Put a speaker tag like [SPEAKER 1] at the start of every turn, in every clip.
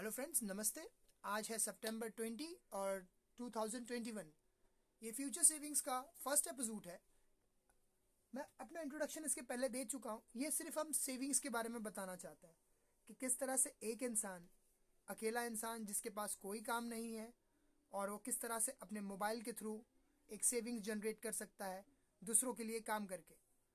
[SPEAKER 1] Hello friends नमस्ते। आज है सितंबर 20 और 2021 ये फ्यूचर सेविंग्स का फ़र्स्ट एपिसोड है। मैं अपना इंट्रोडक्शन इसके पहले दे चुका हूँ। ये सिर्फ़ हम सेविंग्स के बारे में बताना चाहते हैं कि किस तरह से एक इंसान, अकेला इंसान जिसके पास कोई काम नहीं है और वो किस तरह से अपने मोबाइल के थ्रू एक सेविंग्स जनरेट कर सकता है दूसरों के लिए काम करके।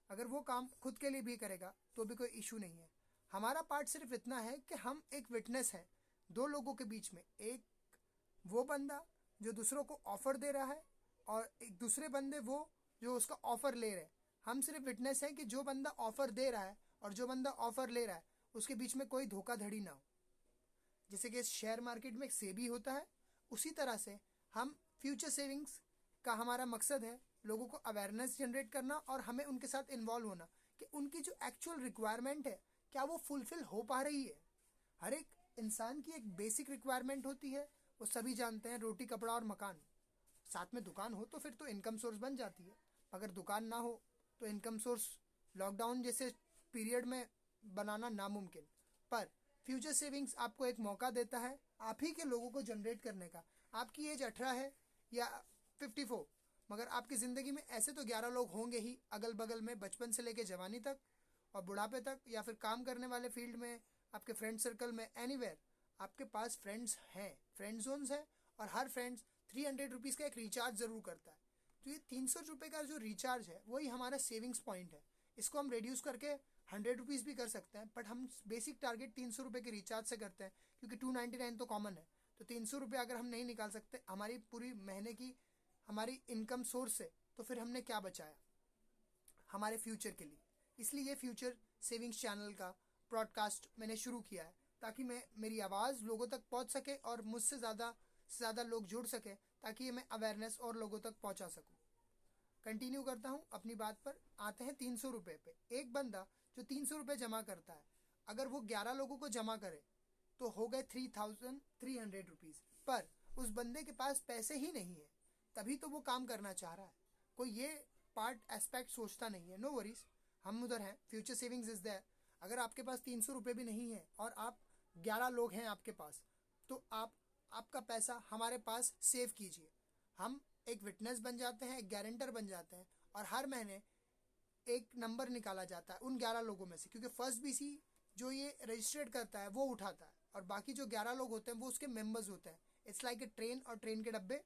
[SPEAKER 1] अगर वो काम खुद के लिए भी करेगा तो भी कोई इशू नहीं है। हमारा पार्ट सिर्फ़ इतना है कि हम एक विटनेस है। दो लोगों के बीच में, एक वो बंदा जो दूसरों को ऑफ़र दे रहा है और एक दूसरे बंदे वो जो उसका ऑफ़र ले रहे हैं। हम सिर्फ़ विटनेस हैं कि जो बंदा ऑफ़र दे रहा है और जो बंदा ऑफ़र ले रहा है, उसके बीच में कोई धोखाधड़ी ना हो। जैसे कि शेयर मार्केट में सेबी होता है, उसी तरह से हम फ्यूचर सेविंग्स का हमारा मकसद है लोगों को अवेयरनेस जनरेट करना और हमें उनके साथ इन्वॉल्व होना कि उनकी जो एक्चुअल रिक्वायरमेंट है, क्या वो फुलफिल हो पा रही है? हर एक इंसान की एक बेसिक रिक्वायरमेंट होती है, वो सभी जानते हैं, रोटी, कपड़ा और मकान। साथ में दुकान हो तो फिर तो इनकम सोर्स बन जाती है। अगर दुकान ना हो तो इनकम सोर्स लॉकडाउन जैसे पीरियड में बनाना नामुमकिन। पर फ्यूचर सेविंग्स आपको एक मौका देता है, आप ही के लोगों को जनरेट करने का। आपकी एज अठारह है या फिफ्टी फोर मगर आपकी ज़िंदगी में ऐसे तो ग्यारह लोग होंगे ही अगल बगल में, बचपन से लेकर जवानी तक, और बुढ़ापे तक, या फिर काम करने वाले फ़ील्ड में आपके फ्रेंड सर्कल में एनी आपके पास फ्रेंड्स हैं फ्रेंड जोन्स हैं और हर फ्रेंड्स थ्री हंड्रेड रुपीज़ का एक रिचार्ज ज़रूर करता है। तो ये तीन सौ रुपये का जो रिचार्ज है, वही हमारा सेविंग्स पॉइंट है। इसको हम रिड्यूस करके हंड्रेड रुपीज़ भी कर सकते हैं बट हम बेसिक टारगेट तीन सौ रुपये के रिचार्ज से करते हैं, क्योंकि टू नाइन्टी नाइन तो कॉमन है। तो तीन सौ रुपये अगर हम नहीं निकाल सकते, हमारी पूरी महीने की, हमारी इनकम सोर्स से तो फिर हमने क्या बचाया? हमारे फ्यूचर के लिए। इसलिए ये फ्यूचर सेविंग्स चैनल का ब्रॉडकास्ट मैंने शुरू किया है, ताकि मैं, मेरी आवाज़ लोगों तक पहुँच सके और मुझसे ज़्यादा से ज़्यादा लोग जुड़ सके, ताकि मैं अवेयरनेस और लोगों तक पहुँचा सकूँ। कंटिन्यू करता हूँ अपनी बात पर, आते हैं तीन सौ रुपये पे। एक बंदा जो तीन सौ रुपये जमा करता है, अगर वो ग्यारह लोगों को जमा करे तो हो गए three thousand three hundred rupees पर उस बंदे के पास पैसे ही नहीं है, तभी तो वो काम करना चाह रहा है। कोई ये पार्ट एस्पेक्ट सोचता नहीं है। नो वरीज हम उधर हैं फ्यूचर सेविंग्स इज़ देयर अगर आपके पास तीन सौ रुपये भी नहीं है और आप ग्यारह लोग हैं आपके पास तो आप, आपका पैसा हमारे पास सेव कीजिए। हम एक विटनेस बन जाते हैं, एक गारंटर बन जाते हैं और हर महीने एक नंबर निकाला जाता है उन ग्यारह लोगों में से, क्योंकि फ़र्स्ट बीसी जो ये रजिस्टर्ड करता है, वो उठाता है और बाकी जो ग्यारह लोग होते हैं, वो उसके मेंबर्स होते हैं। इट्स लाइक ए ट्रेन और ट्रेन के डब्बे,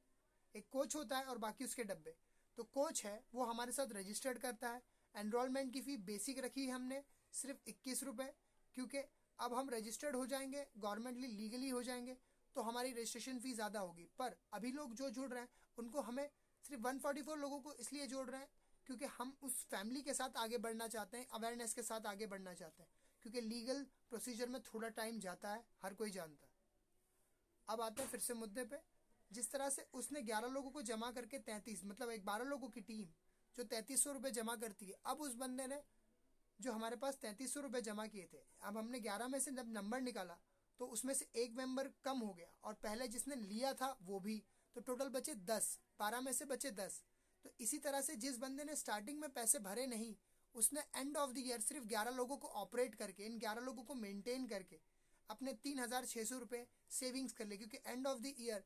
[SPEAKER 1] एक कोच होता है और बाकी उसके डब्बे। तो कोच है, वो हमारे साथ रजिस्टर्ड करता है। एनरोलमेंट की फ़ी बेसिक रखी है हमने सिर्फ़ इक्कीस रुपये क्योंकि अब हम रजिस्टर्ड हो जाएँगे गवर्नमेंटली लीगली हो जाएँगे तो हमारी रजिस्ट्रेशन फ़ी ज़्यादा होगी। पर अभी लोग जो जुड़ रहे हैं, उनको हमें सिर्फ़ 144 लोगों को इसलिए जोड़ रहे हैं, क्योंकि हम उस फैमिली के साथ आगे बढ़ना चाहते हैं अवेयरनेस के साथ आगे बढ़ना चाहते हैं, क्योंकि लीगल प्रोसीजर में थोड़ा टाइम जाता है, हर कोई जानता है। अब आते हैं फिर से मुद्दे पे। जिस तरह से उसने 11 लोगों को जमा करके 33 मतलब एक बारह लोगों की टीम जो तैतीस सौ रुपये जमा करती है, अब उस बंदे ने जो हमारे पास तैंतीस सौ रुपये जमा किए थे। अब हमने ग्यारह में से जब नंबर निकाला तो उसमें से एक मेंबर कम हो गया और पहले जिसने लिया था वो भी। तो टोटल बचे दस, बारह में से बचे दस। तो इसी तरह से जिस बंदे ने स्टार्टिंग में पैसे भरे नहीं, उसने एंड ऑफ़ द ईयर सिर्फ़ ग्यारह लोगों को ऑपरेट करके, इन ग्यारह लोगों को मेंटेन करके अपने तीन हज़ार छः सौ रुपये सेविंग्स कर ले क्योंकि end of the year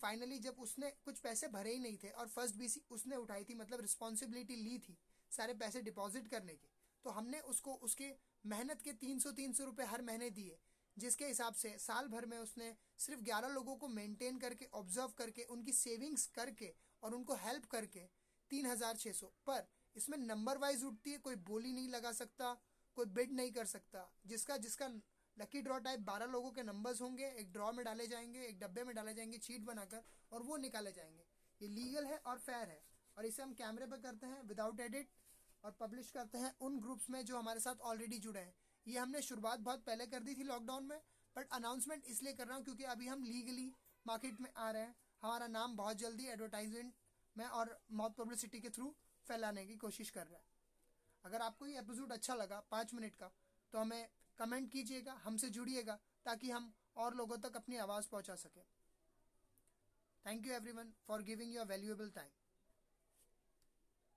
[SPEAKER 1] finally जब उसने कुछ पैसे भरे ही नहीं थे और फ़र्स्ट बीसी उसने उठाई थी मतलब रिस्पॉन्सिबिलिटी ली थी सारे पैसे डिपॉजिट करने की। तो हमने उसको, उसके मेहनत के तीन सौ तीन सौ रुपये हर महीने दिए, जिसके हिसाब से साल भर में उसने सिर्फ़ ग्यारह लोगों को मेंटेन करके ऑब्ज़र्व करके, उनकी सेविंग्स करके और उनको हेल्प करके तीन हज़ार छः सौ। पर इसमें नंबर वाइज उठती है, कोई बोली नहीं लगा सकता, कोई बिड नहीं कर सकता, जिसका जिसका लकी ड्रॉ टाइप बारह लोगों के नंबर्स होंगे, एक ड्रॉ में डाले जाएँगे, एक डब्बे में डाले जाएँगे चीट बनाकर और वो निकाले जाएँगे। ये लीगल है और फेयर है और इसे हम कैमरे पर करते हैं विदाउट एडिट और पब्लिश करते हैं उन ग्रुप्स में जो हमारे साथ ऑलरेडी जुड़े हैं। ये हमने शुरुआत बहुत पहले कर दी थी लॉकडाउन में बट अनाउंसमेंट इसलिए कर रहा हूँ क्योंकि अभी हम लीगली मार्केट में आ रहे हैं। हमारा नाम बहुत जल्दी एडवर्टाइजमेंट में और माउथ पब्लिसिटी के थ्रू फैलाने की कोशिश कर रहे हैं। अगर आपको ये एपिसोड अच्छा लगा पाँच मिनट का तो हमें कमेंट कीजिएगा, हमसे जुड़िएगा, ताकि हम और लोगों तक अपनी आवाज़ पहुँचा सकें। Thank you everyone for giving your valuable time